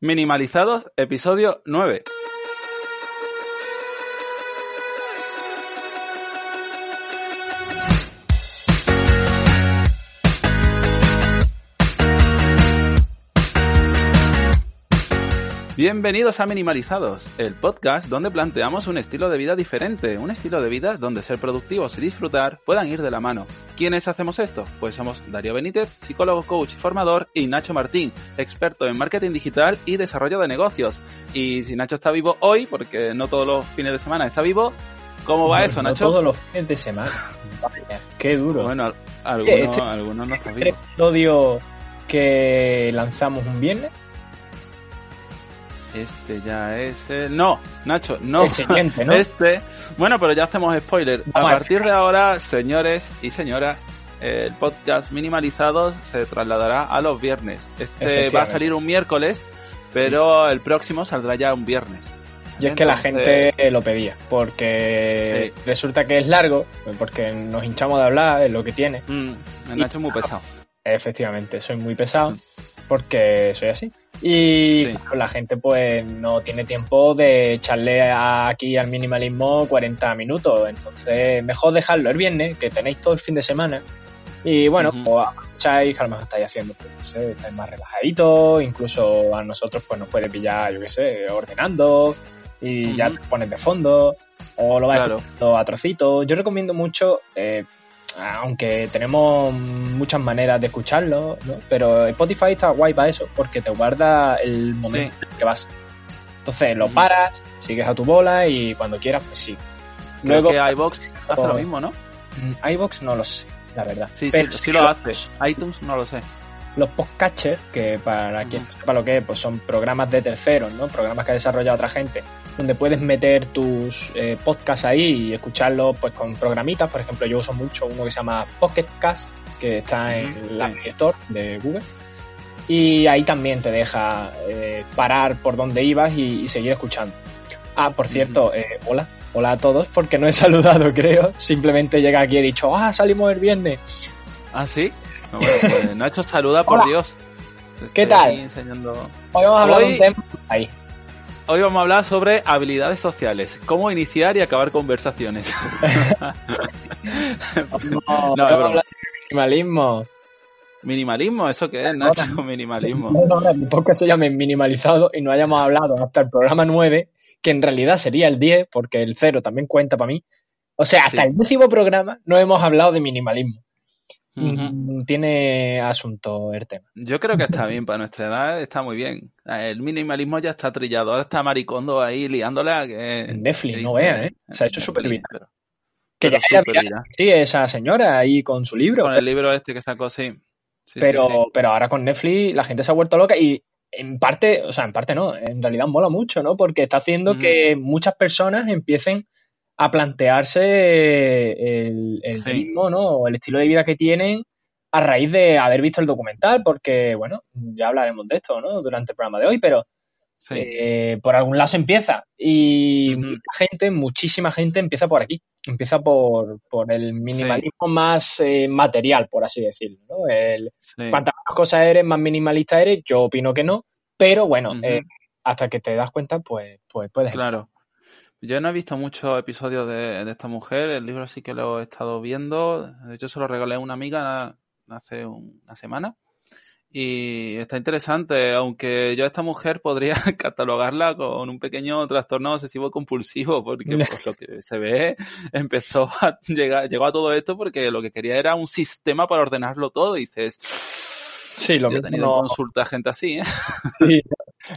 Minimalizados, episodio 9. Bienvenidos a Minimalizados, el podcast donde planteamos un estilo de vida diferente, un estilo de vida donde ser productivos y disfrutar puedan ir de la mano. ¿Quiénes hacemos esto? Pues somos Darío Benítez, psicólogo, coach, formador, y Nacho Martín, experto en marketing digital y desarrollo de negocios. Y si Nacho está vivo hoy, porque no todos los fines de semana está vivo, ¿cómo va eso, Nacho? No todos los fines de semana. Vaya, qué duro. Bueno, algunos, este, algunos no están vivos. episodio que lanzamos un viernes? Este ya es el... No, Nacho, no. El siguiente, ¿no? Este... Bueno, pero ya hacemos spoiler. A partir de ahora, señores y señoras, el podcast Minimalizados se trasladará a los viernes. Este va a salir un miércoles, pero el próximo saldrá ya un viernes. Y es que la gente lo pedía, porque resulta que es largo, porque nos hinchamos de hablar, es lo que tiene. Mm, el Nacho es muy pesado. Efectivamente, soy muy pesado, porque soy así. Y la gente pues no tiene tiempo de echarle aquí al minimalismo 40 minutos. Entonces, mejor dejarlo el viernes, que tenéis todo el fin de semana. Y bueno, pues aprovecháis que a lo mejor estáis haciendo, pues, no sé, estáis más relajaditos, incluso a nosotros pues nos puede pillar, yo qué sé, ordenando y ya te pones de fondo o lo vais claro. a trocitos. Yo recomiendo mucho eh, aunque tenemos muchas maneras de escucharlo, ¿no? pero Spotify está guay para eso, porque te guarda el momento en que vas. Entonces lo paras, sigues a tu bola y cuando quieras, pues sí. Luego, que iBox hace lo mismo, ¿no? Mm, iBox no lo sé, la verdad. Sí, sí, sí lo hace. iTunes no lo sé los podcatchers, que para quien sepa lo que es, pues son programas de terceros, ¿no? Programas que ha desarrollado otra gente, donde puedes meter tus eh, podcasts ahí y escucharlos pues con programitas. Por ejemplo, yo uso mucho uno que se llama Pocketcast, que está en la Store de Google. Y ahí también te deja eh, parar por donde ibas y, seguir escuchando. Ah, por cierto, eh, hola, hola a todos, porque no he saludado, creo. Simplemente llega aquí y he dicho, ah, salimos el viernes. Ah, sí. Pues, Nacho, saluda por Dios. ¿Qué tal? Enseñando... Hoy vamos a hablar de un tema ahí. Hoy vamos a hablar sobre habilidades sociales, cómo iniciar y acabar conversaciones. no, no, no de minimalismo. Minimalismo, ¿eso qué es, Nacho? Minimalismo. No, no, tampoco se llame minimalizado y no hayamos hablado hasta el programa 9, que en realidad sería el 10, porque el 0 también cuenta para mí. O sea, hasta el décimo programa no hemos hablado de minimalismo. Mm, tiene asunto el tema. Yo creo que está bien, para nuestra edad está muy bien. El minimalismo ya está trillado, ahora está maricondo ahí liándole a que... Netflix, no vea, ¿eh? Se ha hecho súper bien. que ya sí, esa señora ahí con su libro. Con el libro este que sacó, sí. pero, pero ahora con Netflix la gente se ha vuelto loca y en parte, o sea, en parte no, en realidad mola mucho, ¿no? Porque está haciendo que muchas personas empiecen a plantearse el, ritmo, ¿no? O el estilo de vida que tienen a raíz de haber visto el documental, porque, bueno, ya hablaremos de esto, ¿no? Durante el programa de hoy, pero eh, por algún lado se empieza. Y mucha gente, muchísima gente empieza por aquí. Empieza por, por el minimalismo más eh, material, por así decirlo, ¿no? El, Cuantas más cosas eres, más minimalista eres, yo opino que no, pero bueno, eh, hasta que te das cuenta, pues, pues puedes. Claro. Yo no he visto muchos episodios de, esta mujer, el libro sí que lo he estado viendo, de hecho se lo regalé a una amiga hace una semana. Y está interesante, aunque yo a esta mujer podría catalogarla con un pequeño trastorno obsesivo compulsivo, porque pues, lo que se ve empezó a llegar, llegó a todo esto porque lo que quería era un sistema para ordenarlo todo. Y dices... Sí, lo he tenido consulta a gente así, ¿eh? Sí.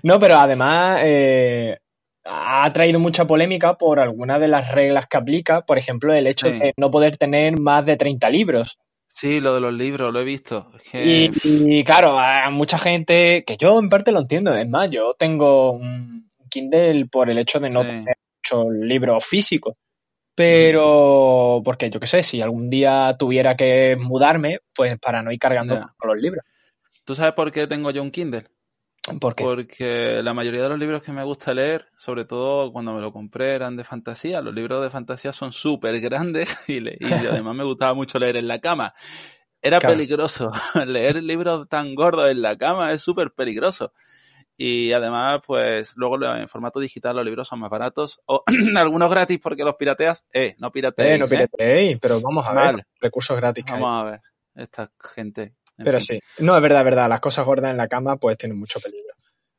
No, pero además eh, ha traído mucha polémica por algunas de las reglas que aplica, por ejemplo, el hecho de no poder tener más de 30 libros. Sí, lo de los libros, lo he visto. Y, claro, a mucha gente, que yo en parte lo entiendo, es más, yo tengo un Kindle por el hecho de no tener muchos libros físicos. Pero, porque yo qué sé, si algún día tuviera que mudarme, pues para no ir cargando con los libros. ¿Tú sabes por qué tengo yo un Kindle? Porque la mayoría de los libros que me gusta leer, sobre todo cuando me lo compré, eran de fantasía. Los libros de fantasía son súper grandes y, además me gustaba mucho leer en la cama. Era peligroso. leer libros tan gordos en la cama es súper peligroso. Y además, pues luego en formato digital los libros son más baratos. O algunos gratis porque los pirateas. Eh, no pirateéis. Eh, no pirateéis, pero vamos a ver. Recursos gratis. Vamos a ver. Esta gente. Pero sí. No, es verdad, es verdad. Las cosas gordas en la cama pues tienen mucho peligro.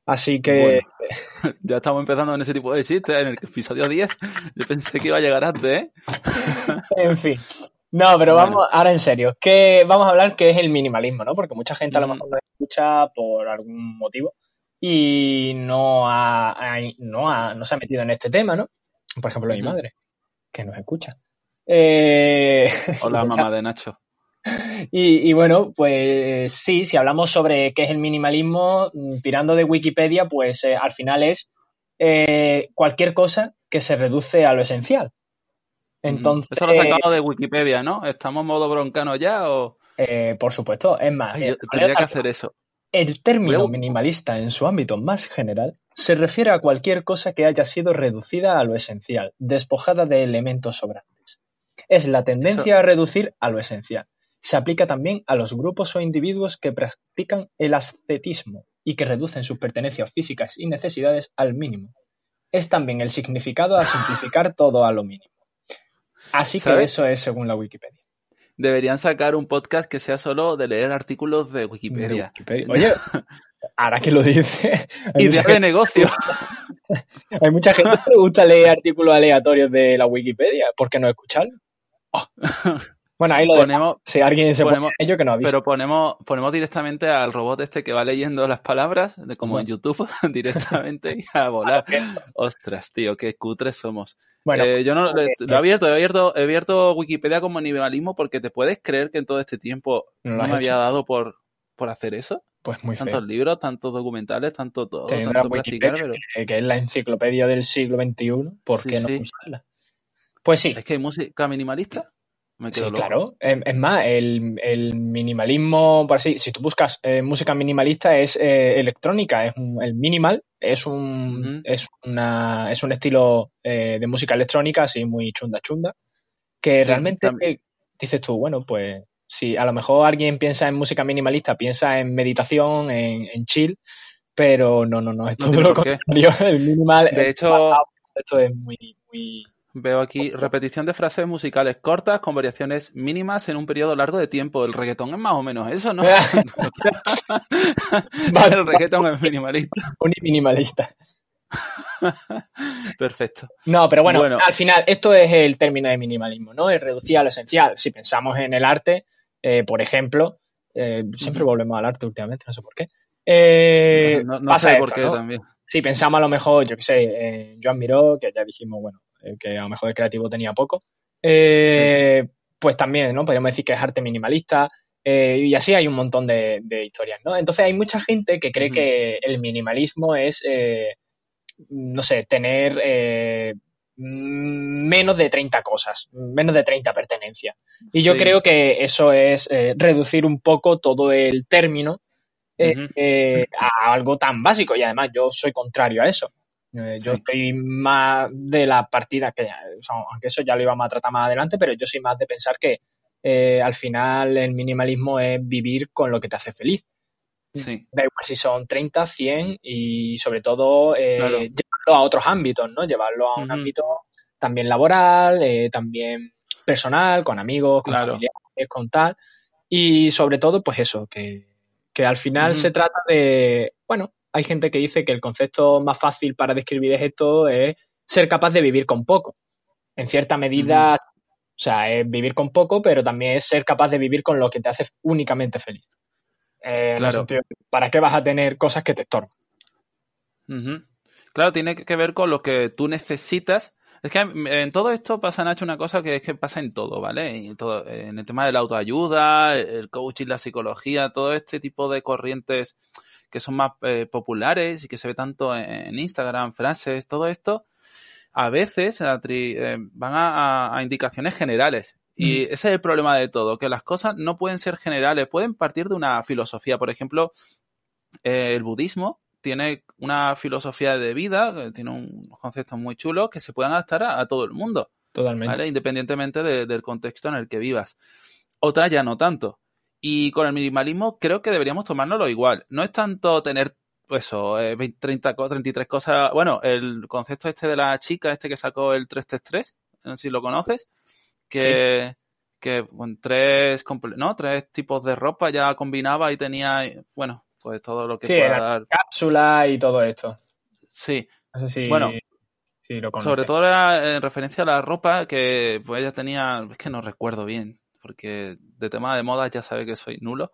Así que... ya estamos empezando en ese tipo de chistes en el episodio 10. Yo pensé que iba a llegar antes, ¿eh? en fin. No, pero vamos, ahora en serio. Que vamos a hablar qué es el minimalismo, ¿no? Porque mucha gente a lo mm. mejor lo escucha por algún motivo y no ha, no ha, no se ha metido en este tema, ¿no? Por ejemplo, mi madre, que nos escucha. Eh... Hola, mamá de Nacho. Y, bueno, pues sí, si hablamos sobre qué es el minimalismo, mm, tirando de Wikipedia, pues eh, al final es eh, cualquier cosa que se reduce a lo esencial. Entonces, Eso lo sacado de Wikipedia, ¿no? ¿Estamos modo broncano ya o...? Eh, por supuesto, es más... tendría que hacer eso. El término minimalista en su ámbito más general se refiere a cualquier cosa que haya sido reducida a lo esencial, despojada de elementos sobrantes. Es la tendencia a reducir a lo esencial. Se aplica también a los grupos o individuos que practican el ascetismo y que reducen sus pertenencias físicas y necesidades al mínimo. Es también el significado a simplificar todo a lo mínimo. Así que eso es según la Wikipedia. Deberían sacar un podcast que sea solo de leer artículos de Wikipedia. Oye, ahora que lo dice. Idea de negocio. hay mucha gente que le gusta leer artículos aleatorios de la Wikipedia. ¿Por qué no escucharlo? Oh. Bueno, ahí lo ponemos. Si alguien se pone ello, que no avise. Pero ponemos, ponemos directamente al robot este que va leyendo las palabras, de como en YouTube, directamente y a volar. Ostras, tío, qué cutres somos. Bueno, eh, yo no lo he abierto, he abierto, he abierto Wikipedia como minimalismo porque te puedes creer que en todo este tiempo no, me había dado por, por hacer eso. Pues muy Tantos libros, tantos documentales, tanto todo. tanto practicar, pero... que, es la enciclopedia del siglo XXI, ¿por qué no usarla? Pues sí. Es que hay música minimalista sí, claro. Es, más, el, minimalismo, por así, si tú buscas eh, música minimalista es eh, electrónica, es el minimal, es un, es, una, es un estilo eh, de música electrónica así muy chunda chunda, que realmente dices tú, bueno, pues si a lo mejor alguien piensa en música minimalista, piensa en meditación, en, chill, pero no, no, no, es todo lo contrario. El minimal, de hecho, esto es muy, muy Veo aquí repetición de frases musicales cortas con variaciones mínimas en un periodo largo de tiempo. El reggaetón es más o menos eso, ¿no? vale, el reggaetón es minimalista. Un minimalista. Perfecto. No, pero bueno, al final, esto es el término de minimalismo, ¿no? Es reducir a lo esencial. Si pensamos en el arte, eh, por ejemplo, eh, siempre volvemos al arte últimamente, no sé por qué. Eh, no, sé por qué también. Si pensamos a lo mejor, yo qué sé, Joan Miró, que ya dijimos, bueno, que a lo mejor de creativo tenía poco. Eh, pues también, ¿no? Podríamos decir que es arte minimalista. Eh, y así hay un montón de, historias, ¿no? Entonces hay mucha gente que cree que el minimalismo es, no sé, tener menos de 30 cosas, menos de 30 pertenencias. Y yo creo que eso es reducir un poco todo el término a algo tan básico. Y además yo soy contrario a eso. Eh, yo estoy más de la partida, que aunque eso ya lo íbamos a tratar más adelante, pero yo soy más de pensar que eh, al final el minimalismo es vivir con lo que te hace feliz. Sí. Da igual si son 30, 100 y sobre todo eh, llevarlo a otros ámbitos, ¿no? Llevarlo a un ámbito también laboral, también personal, con amigos, con familiares, con tal. Y sobre todo, pues eso, que, al final se trata de, bueno, hay gente que dice que el concepto más fácil para describir esto es ser capaz de vivir con poco. En cierta medida, o sea, es vivir con poco, pero también es ser capaz de vivir con lo que te hace únicamente feliz. Eh, claro. ¿Para qué vas a tener cosas que te estorban? Claro, tiene que ver con lo que tú necesitas. Es que en todo esto pasa, Nacho, una cosa que es que pasa en todo, ¿vale? En, todo, en el tema de la autoayuda, el coaching, la psicología, todo este tipo de corrientes que son más eh, populares y que se ve tanto en, Instagram, frases, todo esto, a veces eh, van a, indicaciones generales. Y mm. ese es el problema de todo, que las cosas no pueden ser generales, pueden partir de una filosofía. Por ejemplo, eh, el budismo tiene una filosofía de vida, tiene un concepto muy chulo que se pueden adaptar a, todo el mundo. Totalmente. Independientemente del contexto en el que vivas. Otras ya no tanto. Y con el minimalismo creo que deberíamos tomárnoslo igual. No es tanto tener eso, 30, 33 cosas. Bueno, el concepto este de la chica, este que sacó el 333, no sé si lo conoces, que, que con tres, ¿no? tres tipos de ropa ya combinaba y tenía, bueno, pues todo lo que sí, pueda dar. cápsula y todo esto. Sí. No sé si, bueno, sobre todo era en referencia a la ropa que pues ella tenía, es que no recuerdo bien, porque de tema de moda ya sabe que soy nulo,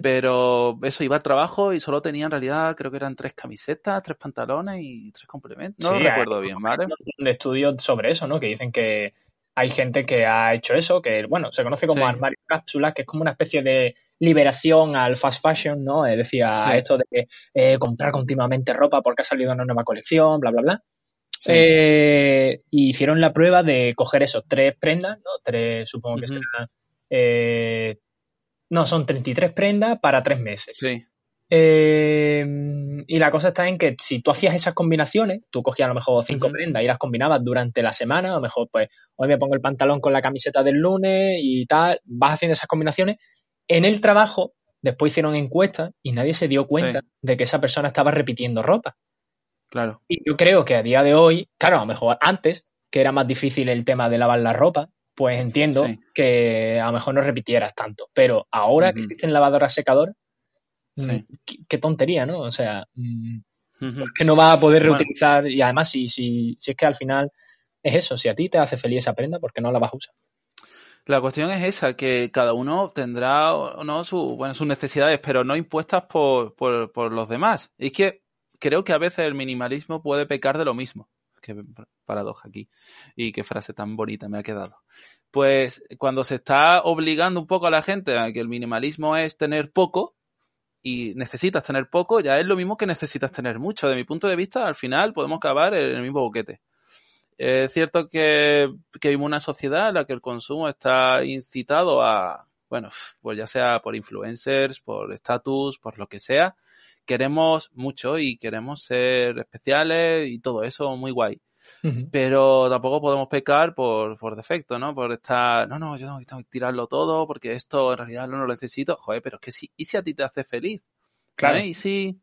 pero eso iba al trabajo y solo tenía en realidad, creo que eran tres camisetas, tres pantalones y tres complementos. No lo recuerdo bien, ¿vale? Un estudio sobre eso, ¿no? Que dicen que hay gente que ha hecho eso, que bueno, se conoce como armario cápsula, que es como una especie de liberación al fast fashion, ¿no? Es decir, a esto de eh, comprar continuamente ropa porque ha salido una nueva colección, bla, bla, bla. Eh, y hicieron la prueba de coger esos tres prendas, ¿no? Tres, supongo que serán. Eh, no, son 33 prendas para tres meses. Sí. Eh, y la cosa está en que si tú hacías esas combinaciones, tú cogías a lo mejor cinco prendas y las combinabas durante la semana, a lo mejor pues hoy me pongo el pantalón con la camiseta del lunes y tal, vas haciendo esas combinaciones. En el trabajo, después hicieron encuestas y nadie se dio cuenta de que esa persona estaba repitiendo ropa. Claro. Y yo creo que a día de hoy, claro, a lo mejor antes, que era más difícil el tema de lavar la ropa, pues entiendo que a lo mejor no repitieras tanto. Pero ahora que existen lavadoras secadoras, mm, qué, tontería, ¿no? O sea, mm, que no va a poder reutilizar. Y además, si, si, si es que al final es eso, si a ti te hace feliz esa prenda, ¿por qué no la vas a usar? La cuestión es esa, que cada uno tendrá no su, bueno, sus necesidades, pero no impuestas por, por, por los demás. Y es que creo que a veces el minimalismo puede pecar de lo mismo. Qué paradoja aquí. Y qué frase tan bonita me ha quedado. Pues cuando se está obligando un poco a la gente a que el minimalismo es tener poco y necesitas tener poco, ya es lo mismo que necesitas tener mucho. De mi punto de vista, al final podemos acabar en el mismo boquete. Es cierto que, que vivimos una sociedad en la que el consumo está incitado a, bueno, pues ya sea por influencers, por estatus, por lo que sea, queremos mucho y queremos ser especiales y todo eso muy guay. Pero tampoco podemos pecar por, por defecto, ¿no? Por estar, no, no, yo tengo que tirarlo todo porque esto en realidad no lo necesito. Joder, pero es que sí, ¿y si a ti te hace feliz? Claro. ¿Y si,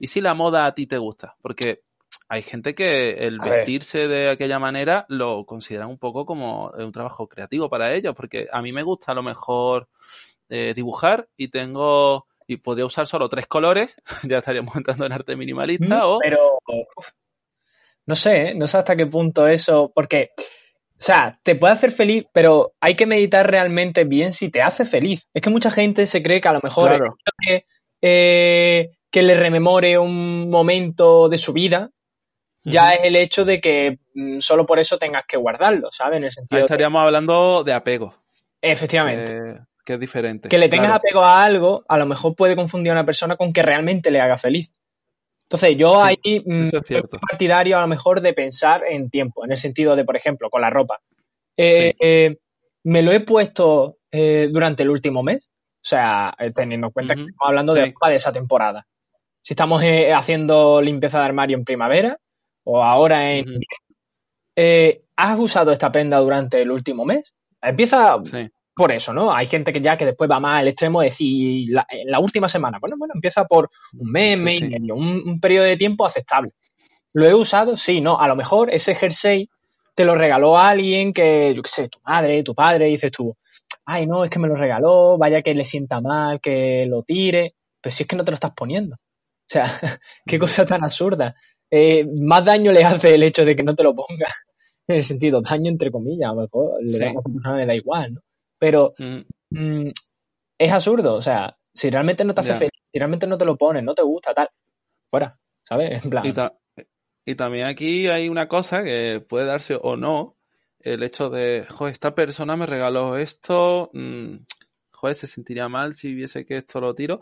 y si la moda a ti te gusta? Porque hay gente que el vestirse de aquella manera lo consideran un poco como un trabajo creativo para ellos, porque a mí me gusta a lo mejor eh, dibujar y tengo y podría usar solo tres colores, ya estaríamos entrando en arte minimalista. Mm, o... Pero no sé, ¿eh? no sé hasta qué punto eso, porque, o sea, te puede hacer feliz, pero hay que meditar realmente bien si te hace feliz. Es que mucha gente se cree que a lo mejor que, eh, que le rememore un momento de su vida, ya es el hecho de que mm, solo por eso tengas que guardarlo, ¿sabes? En el sentido Ahí estaríamos hablando de apego. Efectivamente que es diferente. Que le tengas apego a algo, a lo mejor puede confundir a una persona con que realmente le haga feliz. Entonces, yo ahí mm, soy partidario a lo mejor de pensar en tiempo, en el sentido de, por ejemplo, con la ropa. Eh, eh, me lo he puesto eh, durante el último mes, o sea, teniendo en cuenta que estamos hablando de de esa temporada. Si estamos haciendo limpieza de armario en primavera o ahora en... ¿Has usado esta prenda durante el último mes? Empieza, por eso, ¿no? Hay gente que ya que después va más al extremo de decir la, en la última semana. Bueno, bueno, empieza por un mes, mes y medio, un, periodo de tiempo aceptable. ¿Lo he usado? Sí, no. A lo mejor ese jersey te lo regaló alguien que, yo qué sé, tu madre, tu padre, y dices tú, ay, no, es que me lo regaló, vaya que le sienta mal, que lo tire. Pero si es que no te lo estás poniendo. O sea, qué cosa tan absurda. Eh, más daño le hace el hecho de que no te lo ponga. En el sentido, daño entre comillas, a lo mejor le da, le da igual, ¿no? Pero mm. Mm, es absurdo, o sea, si realmente no te hace feliz, si realmente no te lo pones, no te gusta, tal, fuera, ¿sabes? En plan. Y, también aquí hay una cosa que puede darse o no, el hecho de, joder, esta persona me regaló esto, mm, joder, se sentiría mal si viese que esto lo tiro.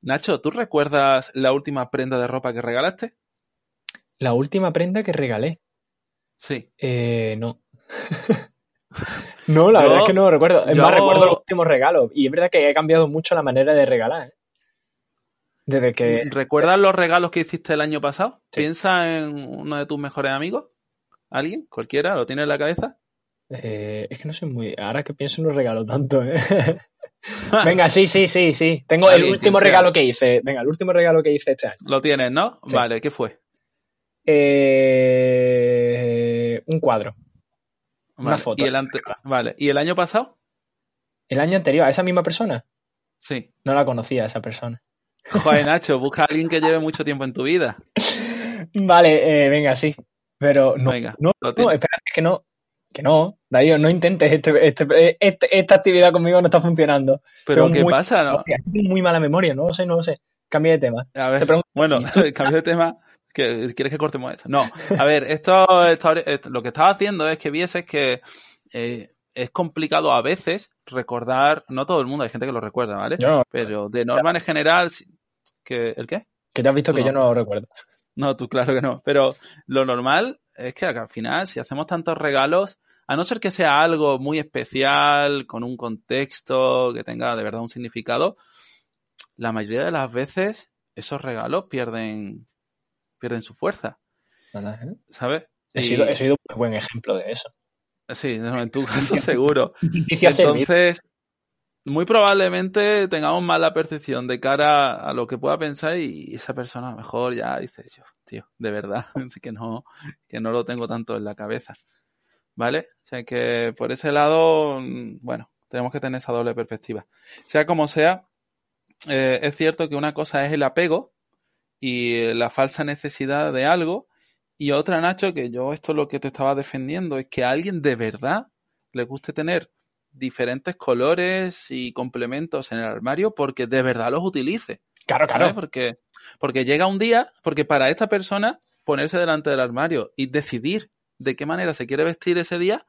Nacho, ¿tú recuerdas la última prenda de ropa que regalaste? La última prenda que regalé. Sí. Eh, no. No, la verdad es que no lo recuerdo. Es más, recuerdo los últimos regalos. Y es verdad que he cambiado mucho la manera de regalar. ¿eh? Desde que. ¿Recuerdas los regalos que hiciste el año pasado? ¿Piensa en uno de tus mejores amigos? ¿Alguien? ¿Cualquiera? ¿Lo tiene en la cabeza? Eh, es que no sé muy. Ahora que pienso no regalo tanto, ¿eh? Venga, sí, sí, sí, sí. Tengo el último regalo que hice. Venga, el último regalo que hice este año. Lo tienes, ¿no? Vale, ¿qué fue? Eh, un cuadro. Una foto. ¿Y el Vale. ¿Y el año pasado? El año anterior, ¿a esa misma persona? Sí. No la conocía esa persona. Joder, Nacho, busca a alguien que lleve mucho tiempo en tu vida. Vale, eh, venga, sí. Pero no, venga, no, no, espérate, que no, que no, Darío, no intentes, este, este, este, esta actividad conmigo no está funcionando. Pero, ¿qué pasa? No? muy mala memoria, no lo sé, no lo sé. Cambia de tema. A ver, bueno, cambio de tema. ¿Quieres que cortemos esto? No, a ver, esto, lo que estaba haciendo es que vieses que eh, es complicado a veces recordar, no todo el mundo, hay gente que lo recuerda, ¿vale? Pero de norma en general, que, ¿el qué? Que te has visto que yo no lo recuerdo. No, tú claro que no. Pero lo normal es que al final, si hacemos tantos regalos, a no ser que sea algo muy especial, con un contexto, que tenga de verdad un significado, la mayoría de las veces esos regalos pierden, pierden su fuerza. ¿Sabes? He, sido, he sido un buen ejemplo de eso. Sí, en tu caso seguro. Entonces, muy probablemente tengamos mala percepción de cara a lo que pueda pensar y esa persona a lo mejor ya dice, yo, tío, de verdad, así que no, que no lo tengo tanto en la cabeza. ¿Vale? O sea que por ese lado, bueno, tenemos que tener esa doble perspectiva. Sea como sea, eh, es cierto que una cosa es el apego y la falsa necesidad de algo y otra, Nacho, que yo esto es lo que te estaba defendiendo, es que a alguien de verdad le guste tener diferentes colores y complementos en el armario porque de verdad los utilice. Claro, claro. Porque, porque llega un día, porque para esta persona ponerse delante del armario y decidir de qué manera se quiere vestir ese día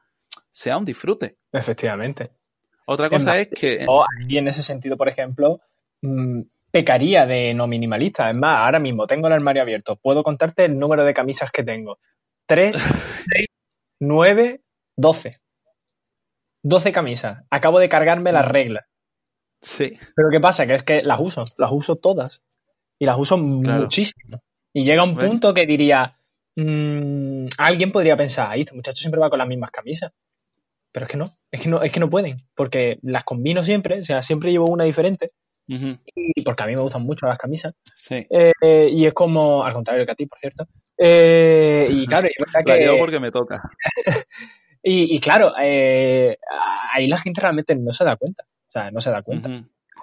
sea un disfrute. Efectivamente. Otra cosa es, que... O en ese sentido, por ejemplo, mm, pecaría de no minimalista. Es más, ahora mismo tengo el armario abierto. Puedo contarte el número de camisas que tengo. 3, 6, 9, 12. 12 camisas. Acabo de cargarme las reglas. Sí. Pero ¿qué pasa? Que es que las uso. Las uso todas. Y las uso muchísimo. Y llega un punto que diría, mmm, alguien podría pensar, ahí este muchacho siempre va con las mismas camisas. Pero es que no, es que no, es que no pueden, porque las combino siempre, o sea, siempre llevo una diferente. Y porque a mí me gustan mucho las camisas. Sí. Eh, y es como, al contrario que a ti, por cierto. Eh, y claro, verdad que. porque me toca. y, claro, eh, ahí la gente realmente no se da cuenta. O sea, no se da cuenta.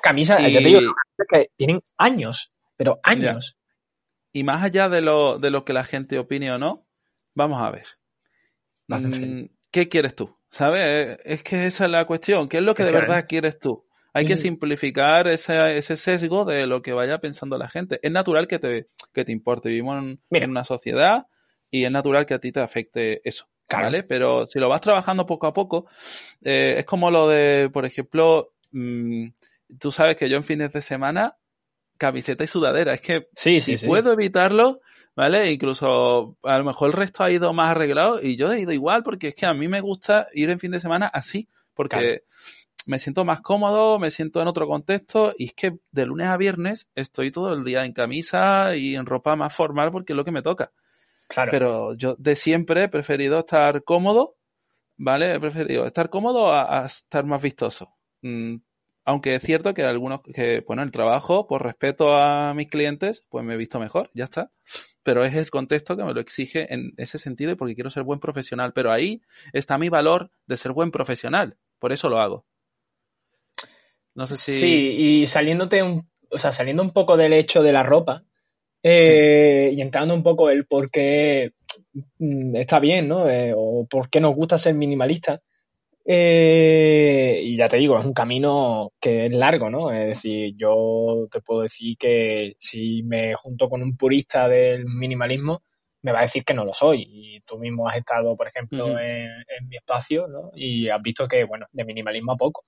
Camisas, te digo, que tienen años, pero años. Y más allá de lo, de lo que la gente opine o no, vamos a ver. Mm, ¿Qué quieres tú? ¿Sabes? Es que esa es la cuestión. ¿Qué es lo que de verdad quieres tú? Hay que simplificar ese, ese, sesgo de lo que vaya pensando la gente. Es natural que te, que te importe. Vivimos en, una sociedad y es natural que a ti te afecte eso. ¿Vale? Pero si lo vas trabajando poco a poco, eh, es como lo de, por ejemplo, mm, tú sabes que yo en fines de semana, camiseta y sudadera. Es que sí, si sí, puedo evitarlo, ¿vale? Incluso a lo mejor el resto ha ido más arreglado y yo he ido igual porque es que a mí me gusta ir en fin de semana así. Porque me siento más cómodo, me siento en otro contexto y es que de lunes a viernes estoy todo el día en camisa y en ropa más formal porque es lo que me toca. Claro. Pero yo de siempre he preferido estar cómodo, ¿vale? He preferido estar cómodo a, estar más vistoso. Mm, aunque es cierto que algunos, que bueno, el trabajo, por respeto a mis clientes, pues me he visto mejor, ya está. Pero es el contexto que me lo exige en ese sentido y porque quiero ser buen profesional. Pero ahí está mi valor de ser buen profesional. Por eso lo hago. No sé si. Sí, y saliéndote un, o sea, saliendo un poco del hecho de la ropa eh, y entrando un poco el por qué mm, está bien, ¿no? Eh, o por qué nos gusta ser minimalistas. Eh, y ya te digo, es un camino que es largo, ¿no? Es decir, yo te puedo decir que si me junto con un purista del minimalismo, me va a decir que no lo soy. Y tú mismo has estado, por ejemplo, en, en, mi espacio, ¿no? Y has visto que, bueno, de minimalismo a poco.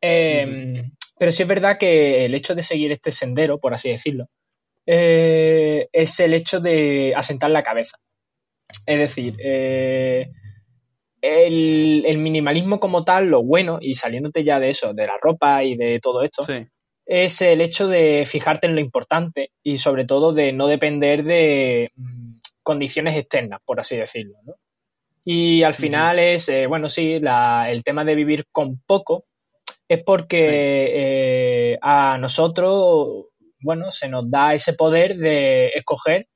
Em, pero sí es verdad que el hecho de seguir este sendero, por así decirlo, eh, es el hecho de asentar la cabeza. Es decir, eh, el, minimalismo como tal, lo bueno, y saliéndote ya de eso, de la ropa y de todo esto, es el hecho de fijarte en lo importante y sobre todo de no depender de mm, condiciones externas, por así decirlo. Y al final es, eh, bueno, sí, el tema de vivir con poco, es porque eh, a nosotros, bueno, se nos da ese poder de escoger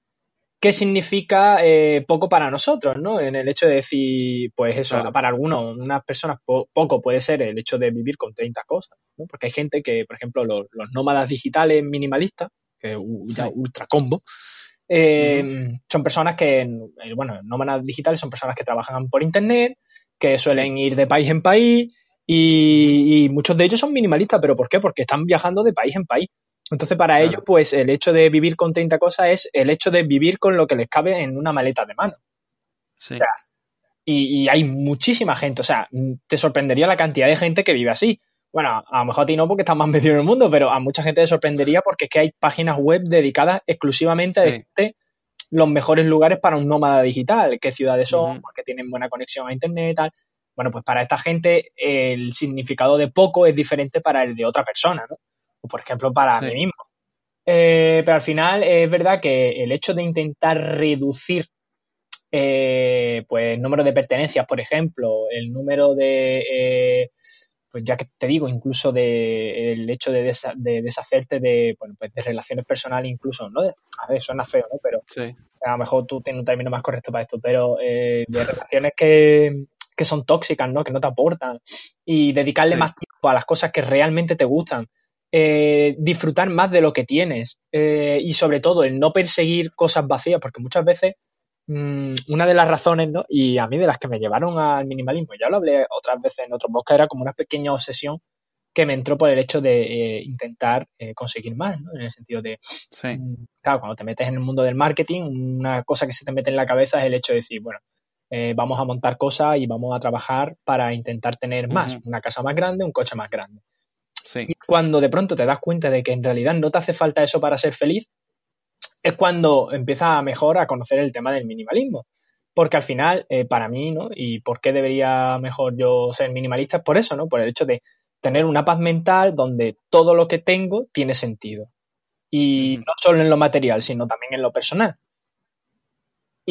qué significa eh, poco para nosotros, ¿no? En el hecho de decir, pues eso, para algunos, unas personas poco puede ser el hecho de vivir con 30 cosas, ¿no? Porque hay gente que, por ejemplo, los, nómadas digitales minimalistas, que ya ultra combo, eh, son personas que, eh, bueno, nómadas digitales son personas que trabajan por internet, que suelen ir de país en país y, y muchos de ellos son minimalistas, pero ¿por qué? Porque están viajando de país en país. Entonces, para ellos, pues el hecho de vivir con 30 cosas es el hecho de vivir con lo que les cabe en una maleta de mano. Sí. y, hay muchísima gente, o sea, te sorprendería la cantidad de gente que vive así. Bueno, a lo mejor a ti no porque estás más metido en el mundo, pero a mucha gente te sorprendería porque es que hay páginas web dedicadas exclusivamente a decirte los mejores lugares para un nómada digital, qué ciudades son, porque tienen buena conexión a internet y tal. Bueno, pues para esta gente el significado de poco es diferente para el de otra persona, ¿no? o por ejemplo para mí mismo. Eh, pero al final es verdad que el hecho de intentar reducir eh, pues el número de pertenencias, por ejemplo, el número de, eh, pues ya que te digo, incluso de el hecho de, deshacerte de, bueno, pues de relaciones personales incluso, ¿no? A ver, suena feo, ¿no? Pero a lo mejor tú tienes un término más correcto para esto, pero de relaciones que, que, son tóxicas, ¿no? Que no te aportan y dedicarle más tiempo a las cosas que realmente te gustan eh, disfrutar más de lo que tienes eh, y sobre todo el no perseguir cosas vacías, porque muchas veces mm, una de las razones, ¿no? y a mí de las que me llevaron al minimalismo, ya lo hablé otras veces en otro podcast, era como una pequeña obsesión que me entró por el hecho de eh, intentar conseguir más, ¿no? En el sentido de, mm, claro, cuando te metes en el mundo del marketing, una cosa que se te mete en la cabeza es el hecho de decir, bueno, vamos a montar cosas y vamos a trabajar para intentar tener más, una casa más grande, un coche más grande. Y cuando de pronto te das cuenta de que en realidad no te hace falta eso para ser feliz, es cuando empieza mejor a conocer el tema del minimalismo. Porque al final, eh, para mí, ¿no? Y por qué debería mejor yo ser minimalista es por eso, ¿no? Por el hecho de tener una paz mental donde todo lo que tengo tiene sentido. Y no solo en lo material, sino también en lo personal.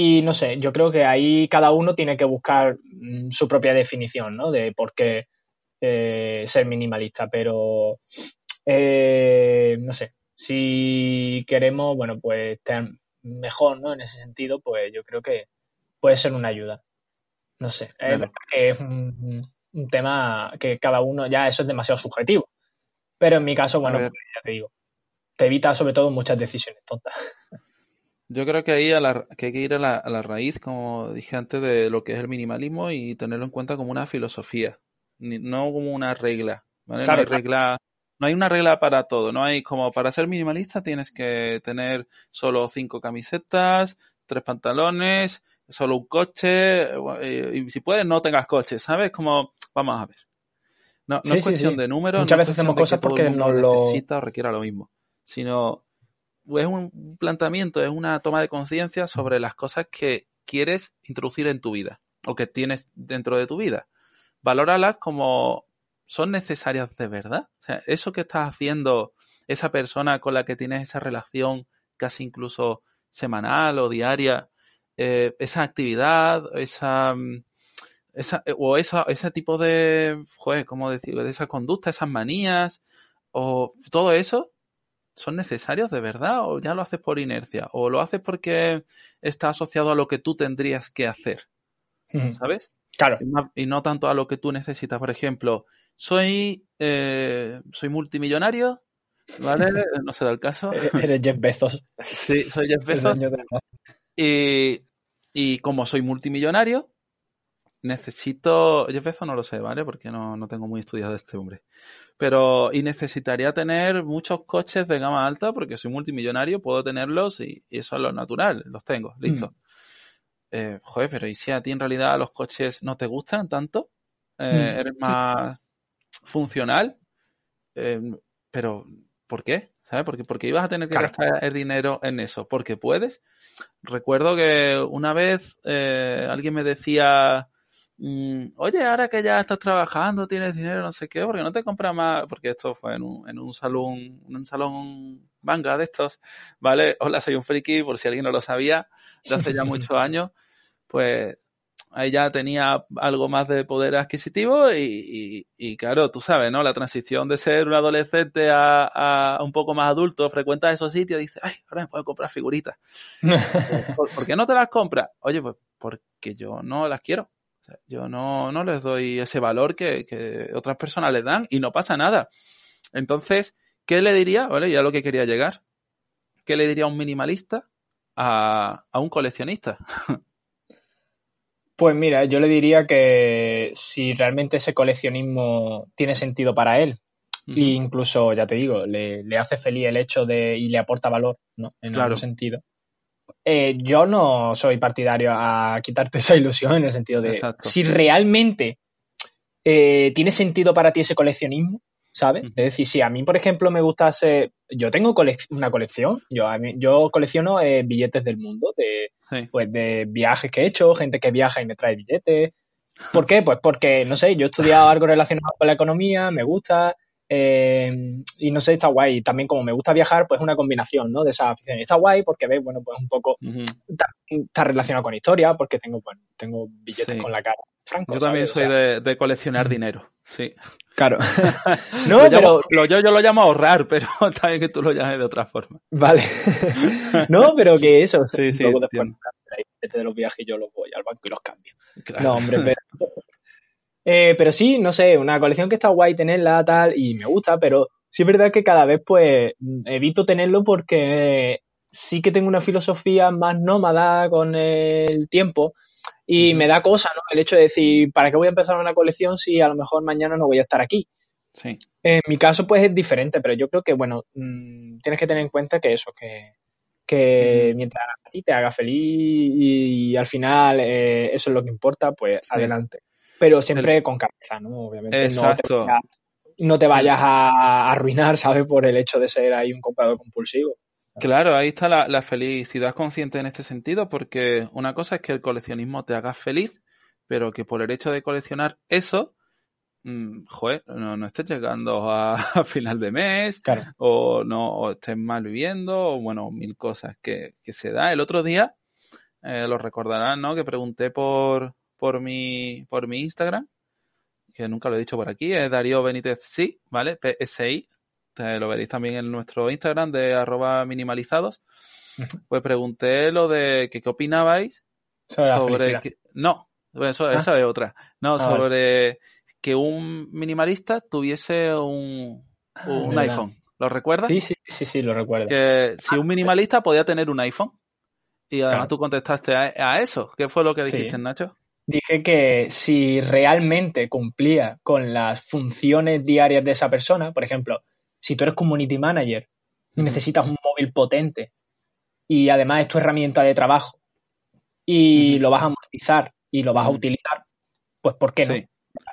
Y no sé, yo creo que ahí cada uno tiene que buscar mm, su propia definición, ¿no? De por qué, eh, ser minimalista, pero eh, no sé, si queremos, bueno, pues estar mejor, ¿no? En ese sentido, pues yo creo que puede ser una ayuda. No sé, es un, tema que cada uno ya eso es demasiado subjetivo. Pero en mi caso, bueno, pues ya te digo, te evita sobre todo muchas decisiones tontas. Yo creo que ahí a que hay que ir a la, a la, raíz, como dije antes, de lo que es el minimalismo y tenerlo en cuenta como una filosofía no como una regla, ¿vale? no hay regla, no hay una regla para todo, no hay como para ser minimalista tienes que tener solo cinco camisetas, tres pantalones, solo un coche, eh, y si puedes no tengas coche, ¿sabes? Como, vamos a ver. No, no es cuestión de números. Muchas veces hacemos cosas porque no lo necesita o requiera lo mismo, sino es un planteamiento, es una toma de conciencia sobre las cosas que quieres introducir en tu vida o que tienes dentro de tu vida valóralas como son necesarias de verdad. O sea, eso que estás haciendo, esa persona con la que tienes esa relación casi incluso semanal o diaria, eh, esa actividad, esa, mm, esa o esa, ese tipo de, joder, ¿cómo decirlo? De esa conducta, esas manías, o todo eso, ¿son necesarios de verdad? ¿O ya lo haces por inercia? ¿O lo haces porque está asociado a lo que tú tendrías que hacer? ¿Sabes? Claro. Y no, tanto a lo que tú necesitas. Por ejemplo, soy, eh, soy multimillonario, ¿vale? No se da el caso. Eres Jeff Bezos. Sí, soy Jeff Bezos. Y, y como soy multimillonario, necesito. Jeff Bezos no lo sé, ¿vale? Porque no, no tengo muy estudiado este hombre. Pero, y necesitaría tener muchos coches de gama alta porque soy multimillonario, puedo tenerlos y, eso es lo natural, los tengo, listo. Mm eh, joder, pero ¿y si a ti en realidad los coches no te gustan tanto? Eh, mm. ¿Eres más funcional? Eh, pero, ¿por qué? ¿Sabes? Porque, porque ibas a tener que gastar el dinero en eso. Porque puedes. Recuerdo que una vez eh, alguien me decía, oye, ahora que ya estás trabajando, tienes dinero, no sé qué, porque no te compras más, porque esto fue en un, en un salón, en un salón manga de estos, ¿vale? Hola, soy un friki, por si alguien no lo sabía, de hace ya muchos años, pues ahí ya tenía algo más de poder adquisitivo y, y, claro, tú sabes, ¿no? La transición de ser un adolescente a, a un poco más adulto, frecuentas esos sitios y dices, ay, ahora me puedo comprar figuritas. ¿Por, qué no te las compras? Oye, pues porque yo no las quiero. Yo no, no les doy ese valor que, que otras personas les dan y no pasa nada. Entonces, ¿qué le diría? Vale, ya lo que quería llegar. ¿Qué le diría a un minimalista a, a un coleccionista? Pues mira, yo le diría que si realmente ese coleccionismo tiene sentido para él, e incluso, ya te digo, le, hace feliz el hecho de y le aporta valor, ¿no? En claro. algún sentido. Eh, yo no soy partidario a quitarte esa ilusión en el sentido de si realmente eh, tiene sentido para ti ese coleccionismo, ¿sabes? Es decir, si a mí, por ejemplo, me gustase, yo tengo una colección, yo, yo colecciono eh, billetes del mundo, de, pues, de viajes que he hecho, gente que viaja y me trae billetes. ¿Por qué? Pues porque, no sé, yo he estudiado algo relacionado con la economía, me gusta, eh, y no sé, está guay. También como me gusta viajar, pues una combinación, ¿no? De esa afición. está guay porque ves, bueno, pues un poco está, relacionado con historia, porque tengo, bueno, tengo billetes con la cara. Franco, yo también soy de, coleccionar dinero, sí. Claro. no, pero... yo, yo lo llamo ahorrar, pero también que tú lo llames de otra forma. Vale. no, pero que eso. Sí, sí. Luego después de los viajes yo los voy al banco y los cambio. No, hombre, pero eh, pero sí, no sé, una colección que está guay tenerla, tal, y me gusta, pero sí es verdad que cada vez, pues, evito tenerlo porque sí que tengo una filosofía más nómada con el tiempo y me da cosa, ¿no? El hecho de decir, ¿para qué voy a empezar una colección si a lo mejor mañana no voy a estar aquí? Sí. En mi caso, pues es diferente, pero yo creo que, bueno, mm, tienes que tener en cuenta que eso, que, que mientras a ti te haga feliz y, al final eh, eso es lo que importa, pues adelante pero siempre con cabeza, ¿no? Obviamente. Exacto. No te vayas, a arruinar, ¿sabes? Por el hecho de ser ahí un comprador compulsivo. Claro, ahí está la, felicidad consciente en este sentido, porque una cosa es que el coleccionismo te haga feliz, pero que por el hecho de coleccionar eso, mm, joder, no, estés llegando a, final de mes, o no estés mal viviendo, o bueno, mil cosas que, se da. El otro día, eh, lo recordarán, ¿no? Que pregunté por, por mi, por mi Instagram, que nunca lo he dicho por aquí, es Darío Benítez Sí, ¿vale? PSI. Te lo veréis también en nuestro Instagram de arroba minimalizados. Pues pregunté lo de que qué opinabais sobre, que, no, eso, ah. es otra. No, ah, sobre que un minimalista tuviese un, ah, un iPhone. ¿Lo recuerdas? Sí, sí, sí, sí, lo recuerdo. Que si un minimalista podía tener un iPhone. Y además tú contestaste a, eso. ¿Qué fue lo que dijiste, Nacho? Dije que si realmente cumplía con las funciones diarias de esa persona, por ejemplo, si tú eres community manager y necesitas un móvil potente y además es tu herramienta de trabajo y lo vas a amortizar y lo vas a utilizar, pues ¿por qué no?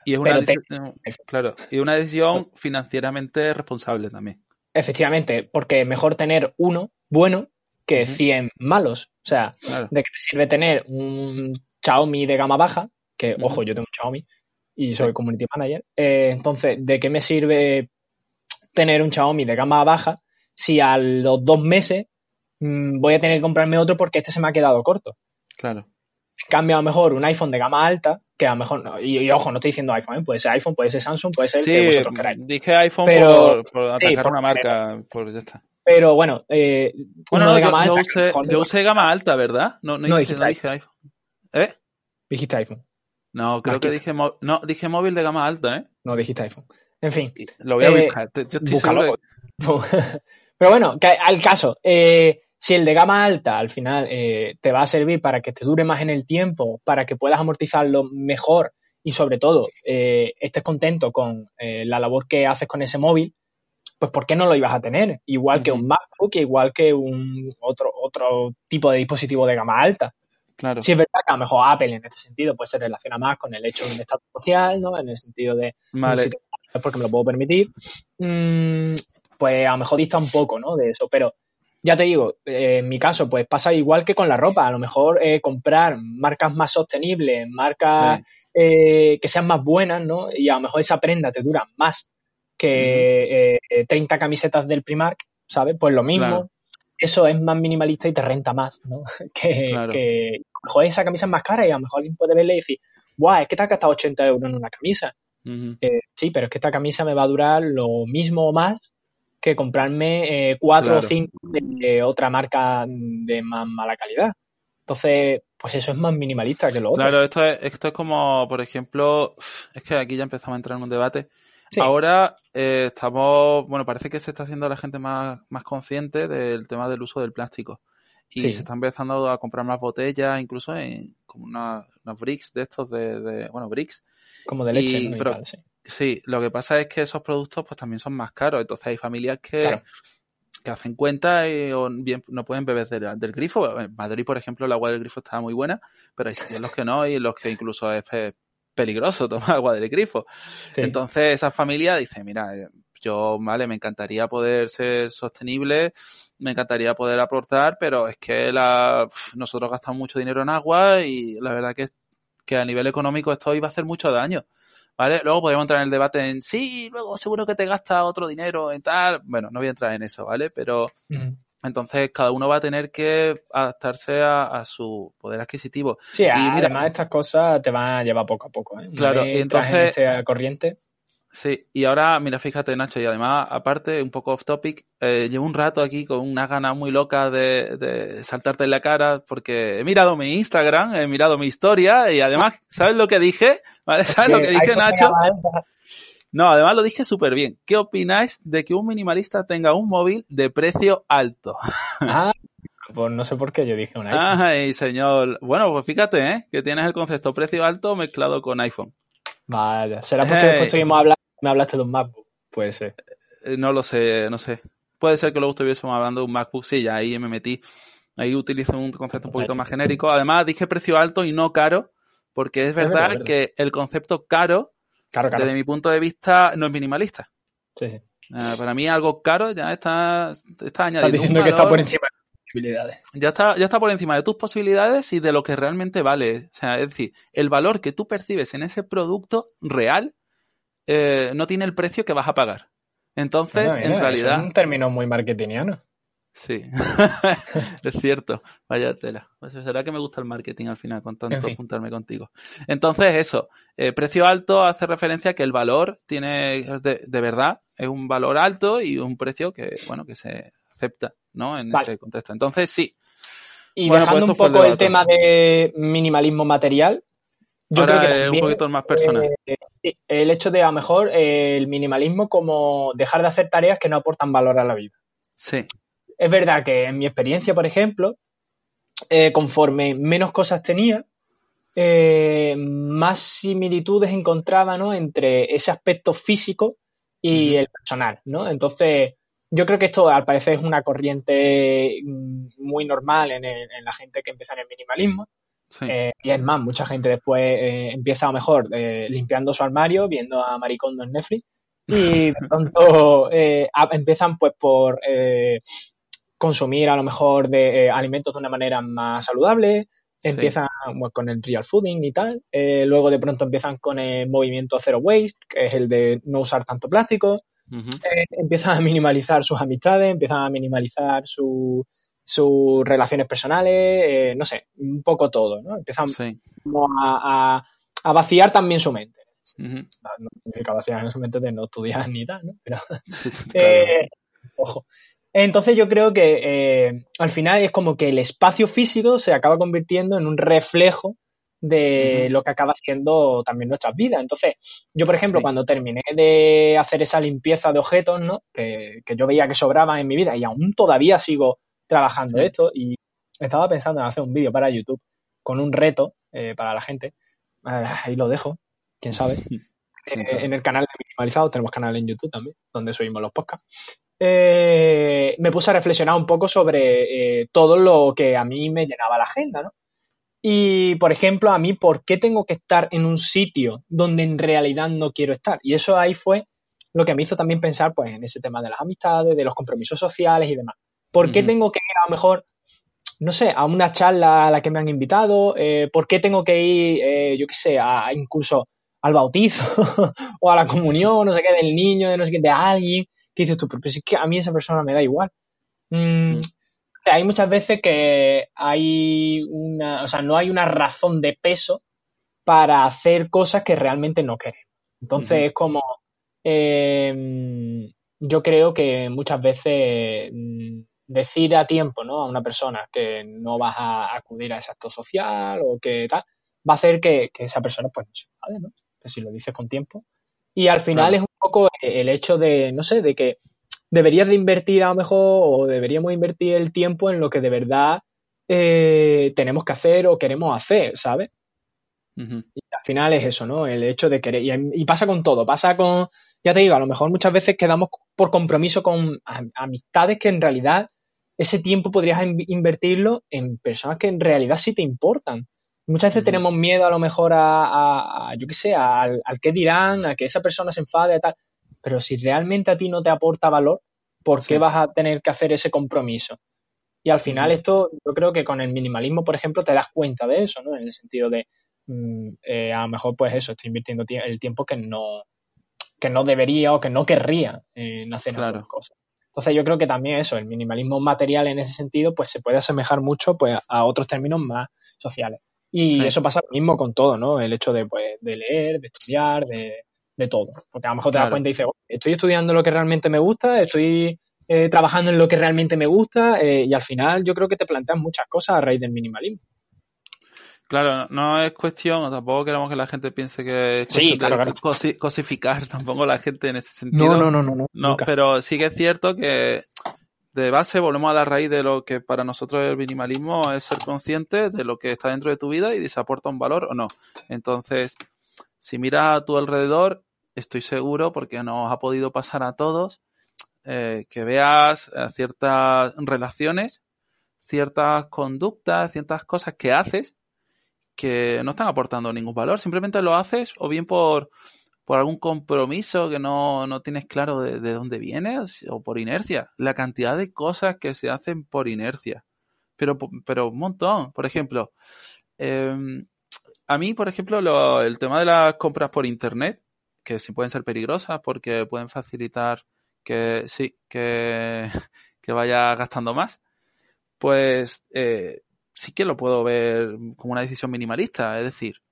Y es una, decisión, claro, y una decisión financieramente responsable también. Efectivamente, porque mejor tener uno bueno que 100 malos. O sea, ¿de qué te sirve tener un Xiaomi de gama baja, que ojo, yo tengo un Xiaomi y soy community manager. Eh, entonces, ¿de qué me sirve tener un Xiaomi de gama baja si a los dos meses mm, voy a tener que comprarme otro porque este se me ha quedado corto? Claro. En cambio, a lo mejor un iPhone de gama alta, que a lo mejor, y, ojo, no estoy diciendo iPhone, ¿eh? puede ser iPhone, puede ser Samsung, puede ser sí, que vosotros queráis. Dije iPhone por, por, atacar una marca, por ya está. Pero bueno, eh, bueno, de gama alta, yo, usé, gama alta, ¿verdad? No, no, dije, no dije iPhone. ¿Eh? Dijiste iPhone. No, creo que dije, no, dije móvil de gama alta, ¿eh? No, dijiste iPhone. En fin. Lo voy a eh, buscar. Yo estoy Pero bueno, al caso, eh, si el de gama alta al final eh, te va a servir para que te dure más en el tiempo, para que puedas amortizarlo mejor y sobre todo estés contento con la labor que haces con ese móvil, pues ¿por qué no lo ibas a tener? Igual que un MacBook, igual que un otro, otro tipo de dispositivo de gama alta. Claro. Sí es verdad que a lo mejor Apple en este sentido pues se relaciona más con el hecho de un estado social, ¿no? En el sentido de vale. porque me lo puedo permitir. Mm, pues a lo mejor dista un poco, ¿no? De eso. Pero ya te digo, eh, en mi caso, pues pasa igual que con la ropa. A lo mejor eh, comprar marcas más sostenibles, marcas eh, que sean más buenas, ¿no? Y a lo mejor esa prenda te dura más que 30 camisetas del Primark, ¿sabes? Pues lo mismo eso es más minimalista y te renta más, ¿no? Que, mejor esa camisa es más cara y a lo mejor alguien puede verle y decir, guau, es que te has gastado 80 euros en una camisa. Eh, sí, pero es que esta camisa me va a durar lo mismo o más que comprarme eh, cuatro o cinco de, otra marca de más mala calidad. Entonces, pues eso es más minimalista que lo otro. Claro, esto es, esto es como, por ejemplo, es que aquí ya empezamos a entrar en un debate. Ahora eh, estamos, bueno, parece que se está haciendo la gente más, más consciente del tema del uso del plástico. Y se está empezando a comprar más botellas, incluso en como unas bricks de estos de, bueno, bricks. Como de leche, sí. sí. lo que pasa es que esos productos pues también son más caros. Entonces hay familias que, que hacen cuenta y bien, no pueden beber del, grifo. En Madrid, por ejemplo, el agua del grifo está muy buena, pero hay sitios en los que no y en los que incluso es peligroso tomar agua del grifo. Entonces esa familia dice, mira, yo, vale, me encantaría poder ser sostenible, me encantaría poder aportar, pero es que la, nosotros gastamos mucho dinero en agua y la verdad que, que a nivel económico esto iba a hacer mucho daño. ¿Vale? Luego podríamos entrar en el debate en sí, luego seguro que te gasta otro dinero en tal. Bueno, no voy a entrar en eso, ¿vale? Pero entonces cada uno va a tener que adaptarse a, su poder adquisitivo. Sí, y mira, además estas cosas te van a llevar poco a poco. ¿eh? Claro, y entonces... En corriente. Sí, y ahora, mira, fíjate, Nacho, y además, aparte, un poco off topic, eh, llevo un rato aquí con una gana muy loca de, de, saltarte en la cara porque he mirado mi Instagram, he mirado mi historia y además, ¿sabes lo que dije? ¿Vale? ¿Sabes lo que dije, Nacho? No, además lo dije súper bien. ¿Qué opináis de que un minimalista tenga un móvil de precio alto? Ah, pues no sé por qué yo dije un iPhone. Ay, señor. Bueno, pues fíjate, ¿eh? Que tienes el concepto precio alto mezclado con iPhone. Vaya, ¿será porque después estuvimos hablando me hablaste de un MacBook, puede ser. Eh, no lo sé, no sé. Puede ser que luego estuviésemos hablando de un MacBook, sí, ya ahí me metí. Ahí utilizo un concepto un poquito más genérico. Además, dije precio alto y no caro, porque es verdad, que el concepto caro, desde mi punto de vista, no es minimalista. Sí, sí. Eh, para mí algo caro ya está, está añadido. Estás diciendo que está por encima de tus posibilidades. Ya está, ya está por encima de tus posibilidades y de lo que realmente vale. O sea, es decir, el valor que tú percibes en ese producto real eh, no tiene el precio que vas a pagar. Entonces, en realidad. Es un término muy marketingiano. Sí, es cierto. Vaya tela. Pues será que me gusta el marketing al final con tanto juntarme contigo. Entonces, eso, eh, precio alto hace referencia a que el valor tiene, de, verdad, es un valor alto y un precio que, bueno, que se acepta, ¿no? En ese contexto. Entonces, sí. Y dejando pues un poco el, tema de minimalismo material, yo creo que es un poquito más personal. Eh, el hecho de a lo mejor el minimalismo como dejar de hacer tareas que no aportan valor a la vida. Sí. Es verdad que en mi experiencia, por ejemplo, eh, conforme menos cosas tenía, más similitudes encontraba ¿no? entre ese aspecto físico y el personal, ¿no? Entonces, yo creo que esto al parecer es una corriente mm, muy normal en, en la gente que empieza en el minimalismo. Eh, y es más, mucha gente después eh, empieza a lo mejor eh, limpiando su armario, viendo a Maricondo en Netflix, y de pronto empiezan pues por consumir a lo mejor de alimentos de una manera más saludable, empiezan con el real fooding y tal, luego de pronto empiezan con el movimiento zero waste, que es el de no usar tanto plástico, empiezan a minimalizar sus amistades, empiezan a minimalizar su, sus relaciones personales, eh, no sé, un poco todo, ¿no? Empiezan a, vaciar también su mente. no, significa vaciar su mente de no estudiar ni tal, ¿no? Pero, eh, ojo. Entonces yo creo que eh, al final es como que el espacio físico se acaba convirtiendo en un reflejo de lo que acaba siendo también nuestras vidas. Entonces, yo, por ejemplo, cuando terminé de hacer esa limpieza de objetos, ¿no? Que, que, yo veía que sobraban en mi vida y aún todavía sigo trabajando esto y estaba pensando en hacer un vídeo para YouTube con un reto eh, para la gente. Ah, ahí lo dejo, quién sabe. Eh, en el canal de Minimalizado, tenemos canal en YouTube también, donde subimos los podcasts. Eh, me puse a reflexionar un poco sobre todo lo que a mí me llenaba la agenda, ¿no? Y, por ejemplo, a mí, ¿por qué tengo que estar en un sitio donde en realidad no quiero estar? Y eso ahí fue lo que me hizo también pensar, pues, en ese tema de las amistades, de los compromisos sociales y demás. ¿Por qué tengo que ir a lo mejor, no sé, a una charla a la que me han invitado? Eh, ¿Por qué tengo que ir, eh, yo qué sé, a, incluso al bautizo o a la comunión, no sé qué, del niño, de no sé qué, de alguien? ¿Qué dices tú? Pero, es que a mí esa persona me da igual. Mm, hay muchas veces que hay una, o sea, no hay una razón de peso para hacer cosas que realmente no queremos. Entonces es como, em, yo creo que muchas veces mm, decir a tiempo, ¿no? A una persona que no vas a acudir a ese acto social o que tal, va a hacer que, esa persona pues no se vale, ¿no? Que si lo dices con tiempo. Y al final es un poco el hecho de, no sé, de que deberías de invertir a lo mejor o deberíamos invertir el tiempo en lo que de verdad eh, tenemos que hacer o queremos hacer, ¿sabes? Y al final es eso, ¿no? El hecho de querer. Y, pasa con todo, pasa con. Ya te digo, a lo mejor muchas veces quedamos por compromiso con amistades que en realidad ese tiempo podrías invertirlo en personas que en realidad sí te importan. Muchas veces tenemos miedo a lo mejor a, yo qué sé, al, al qué dirán, a que esa persona se enfade y tal. Pero si realmente a ti no te aporta valor, ¿por qué vas a tener que hacer ese compromiso? Y al final esto, yo creo que con el minimalismo, por ejemplo, te das cuenta de eso, ¿no? En el sentido de, mm, eh, a lo mejor, pues eso, estoy invirtiendo el tiempo que no, que no debería o que no querría en hacer claro. cosas. Entonces yo creo que también eso, el minimalismo material en ese sentido, pues se puede asemejar mucho pues, a otros términos más sociales. Y eso pasa lo mismo con todo, ¿no? El hecho de, pues, de leer, de estudiar, de, de todo. Porque a lo mejor te das cuenta y dices, estoy estudiando lo que realmente me gusta, estoy eh, trabajando en lo que realmente me gusta eh, y al final yo creo que te planteas muchas cosas a raíz del minimalismo. Claro, no es cuestión, tampoco queremos que la gente piense que es sí, cosificar tampoco la gente en ese sentido. No, no, no, no. no pero sí que es cierto que de base volvemos a la raíz de lo que para nosotros el minimalismo es ser consciente de lo que está dentro de tu vida y si aporta un valor o no. Entonces, si miras a tu alrededor, estoy seguro, porque nos ha podido pasar a todos, eh, que veas eh, ciertas relaciones, ciertas conductas, ciertas cosas que haces que no están aportando ningún valor. Simplemente lo haces o bien por, por algún compromiso que no, no tienes claro de, dónde viene o por inercia. La cantidad de cosas que se hacen por inercia. Pero, pero un montón. Por ejemplo, em, a mí, por ejemplo, el tema de las compras por internet, que sí pueden ser peligrosas porque pueden facilitar que sí, que, que vaya gastando más, pues eh, sí que lo puedo ver como una decisión minimalista. Es decir,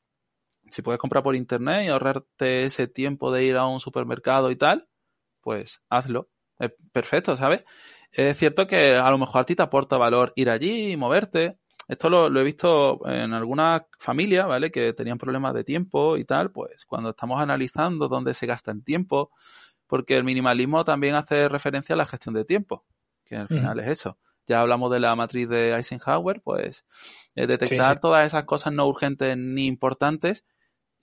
si puedes comprar por internet y ahorrarte ese tiempo de ir a un supermercado y tal, pues hazlo. Es perfecto, ¿sabes? Es cierto que a lo mejor a ti te aporta valor ir allí y moverte, esto lo, he visto en algunas familias, ¿vale? Que tenían problemas de tiempo y tal, pues cuando estamos analizando dónde se gasta el tiempo, porque el minimalismo también hace referencia a la gestión de tiempo, que al final es eso. Ya hablamos de la matriz de Eisenhower, pues detectar todas esas cosas no urgentes ni importantes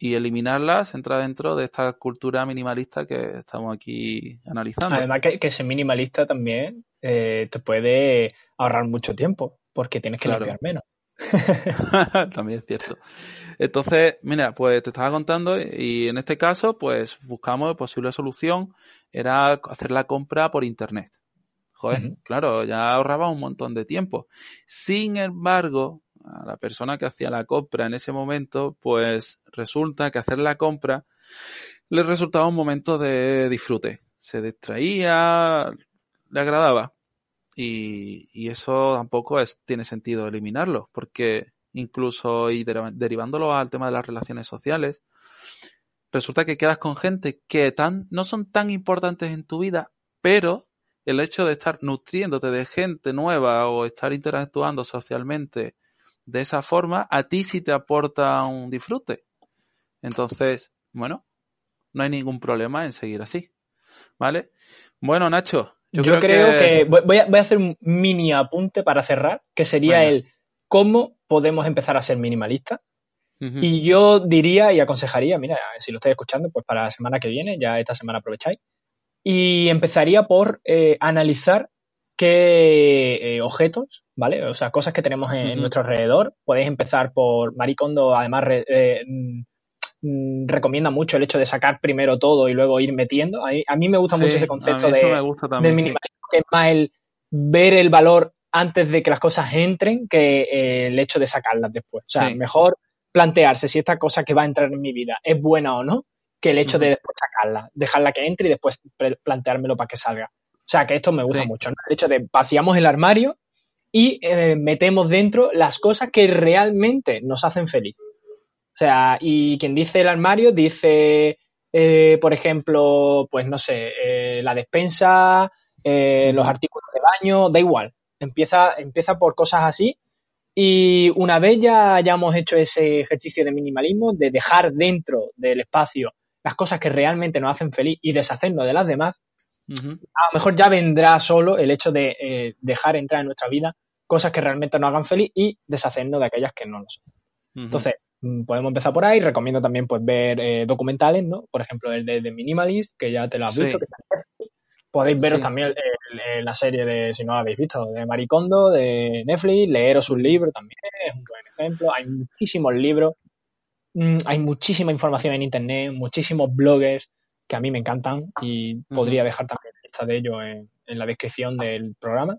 y eliminarlas entra dentro de esta cultura minimalista que estamos aquí analizando. Además que, que ser minimalista también eh, te puede ahorrar mucho tiempo porque tienes que limpiar menos. También es cierto. Entonces, mira, pues te estaba contando y en este caso, pues buscamos posible solución era hacer la compra por internet. Joder, claro, ya ahorraba un montón de tiempo. Sin embargo, a la persona que hacía la compra en ese momento, pues resulta que hacer la compra le resultaba un momento de disfrute. Se distraía, le agradaba. Y, eso tampoco tiene sentido eliminarlo, porque incluso y derivándolo al tema de las relaciones sociales, resulta que quedas con gente que tan, no son tan importantes en tu vida, pero el hecho de estar nutriéndote de gente nueva o estar interactuando socialmente de esa forma, a ti sí te aporta un disfrute. Entonces, bueno, no hay ningún problema en seguir así. ¿Vale? Bueno, Nacho, yo, creo, que... voy, a, hacer un mini apunte para cerrar, que sería el cómo podemos empezar a ser minimalistas. Y yo diría y aconsejaría, mira, si lo estáis escuchando, pues para la semana que viene, ya esta semana aprovecháis, y empezaría por eh, analizar qué eh, objetos, ¿vale? O sea, cosas que tenemos en, nuestro alrededor. Podéis empezar por Maricondo, además eh, Mm, recomienda mucho el hecho de sacar primero todo y luego ir metiendo. A mí, me gusta mucho ese concepto de, minimalismo, que es más el ver el valor antes de que las cosas entren que eh, el hecho de sacarlas después. O sea, mejor plantearse si esta cosa que va a entrar en mi vida es buena o no, que el hecho de después sacarla, dejarla que entre y después planteármelo para que salga. O sea, que esto me gusta mucho, ¿no? El hecho de vaciamos el armario y eh, metemos dentro las cosas que realmente nos hacen feliz. O sea, y quien dice el armario dice, eh, por ejemplo, pues no sé, eh, la despensa, los artículos de baño, da igual. Empieza, empieza por cosas así. Y una vez ya hayamos hecho ese ejercicio de minimalismo, de dejar dentro del espacio las cosas que realmente nos hacen feliz y deshacernos de las demás, a lo mejor ya vendrá solo el hecho de eh, dejar entrar en nuestra vida cosas que realmente nos hagan feliz y deshacernos de aquellas que no lo son. Entonces, mm, podemos empezar por ahí. Recomiendo también pues ver eh, documentales, ¿no? Por ejemplo, el de, Minimalist, que ya te lo has visto. Podéis veros también la serie de, si no lo habéis visto, de Maricondo, de Netflix, leeros un libro también, es un buen ejemplo. Hay muchísimos libros, mm, hay muchísima información en Internet, muchísimos bloggers que a mí me encantan y podría dejar también lista de ellos en, la descripción del programa.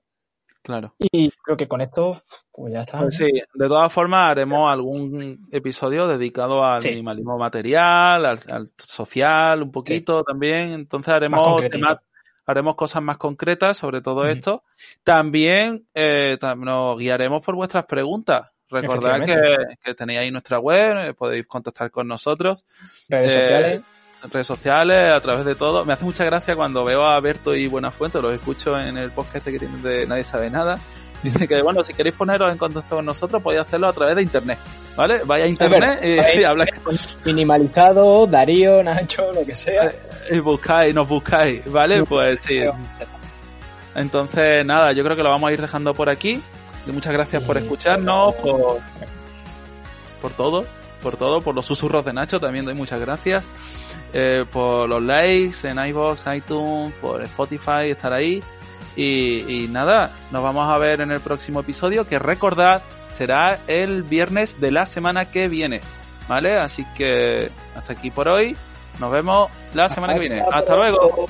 Claro. Y creo que con esto, pues ya está. Pues sí, de todas formas haremos algún episodio dedicado al minimalismo material, al, social, un poquito también. Entonces haremos haremos cosas más concretas sobre todo esto. También eh, nos guiaremos por vuestras preguntas. Recordad que, tenéis ahí nuestra web, eh, podéis contactar con nosotros. Redes sociales redes sociales, a través de todo. Me hace mucha gracia cuando veo a Berto y Buenafuente, los escucho en el podcast que tienen de Nadie Sabe Nada. Dice que, bueno, si queréis poneros en contacto con nosotros, podéis hacerlo a través de internet. ¿Vale? Vaya a internet y, habláis Minimalizado, Darío, Nacho, lo que sea. Y buscáis, nos buscáis, ¿vale? Pues sí. Entonces, nada, yo creo que lo vamos a ir dejando por aquí. Y muchas gracias por escucharnos, por, por todo, por todo, por los susurros de Nacho, también doy muchas gracias. Eh, por los likes en iBox, iTunes, por Spotify, estar ahí. Y, nada, nos vamos a ver en el próximo episodio, que recordad, será el viernes de la semana que viene. ¿Vale? Así que hasta aquí por hoy. Nos vemos la semana que viene. Hasta luego.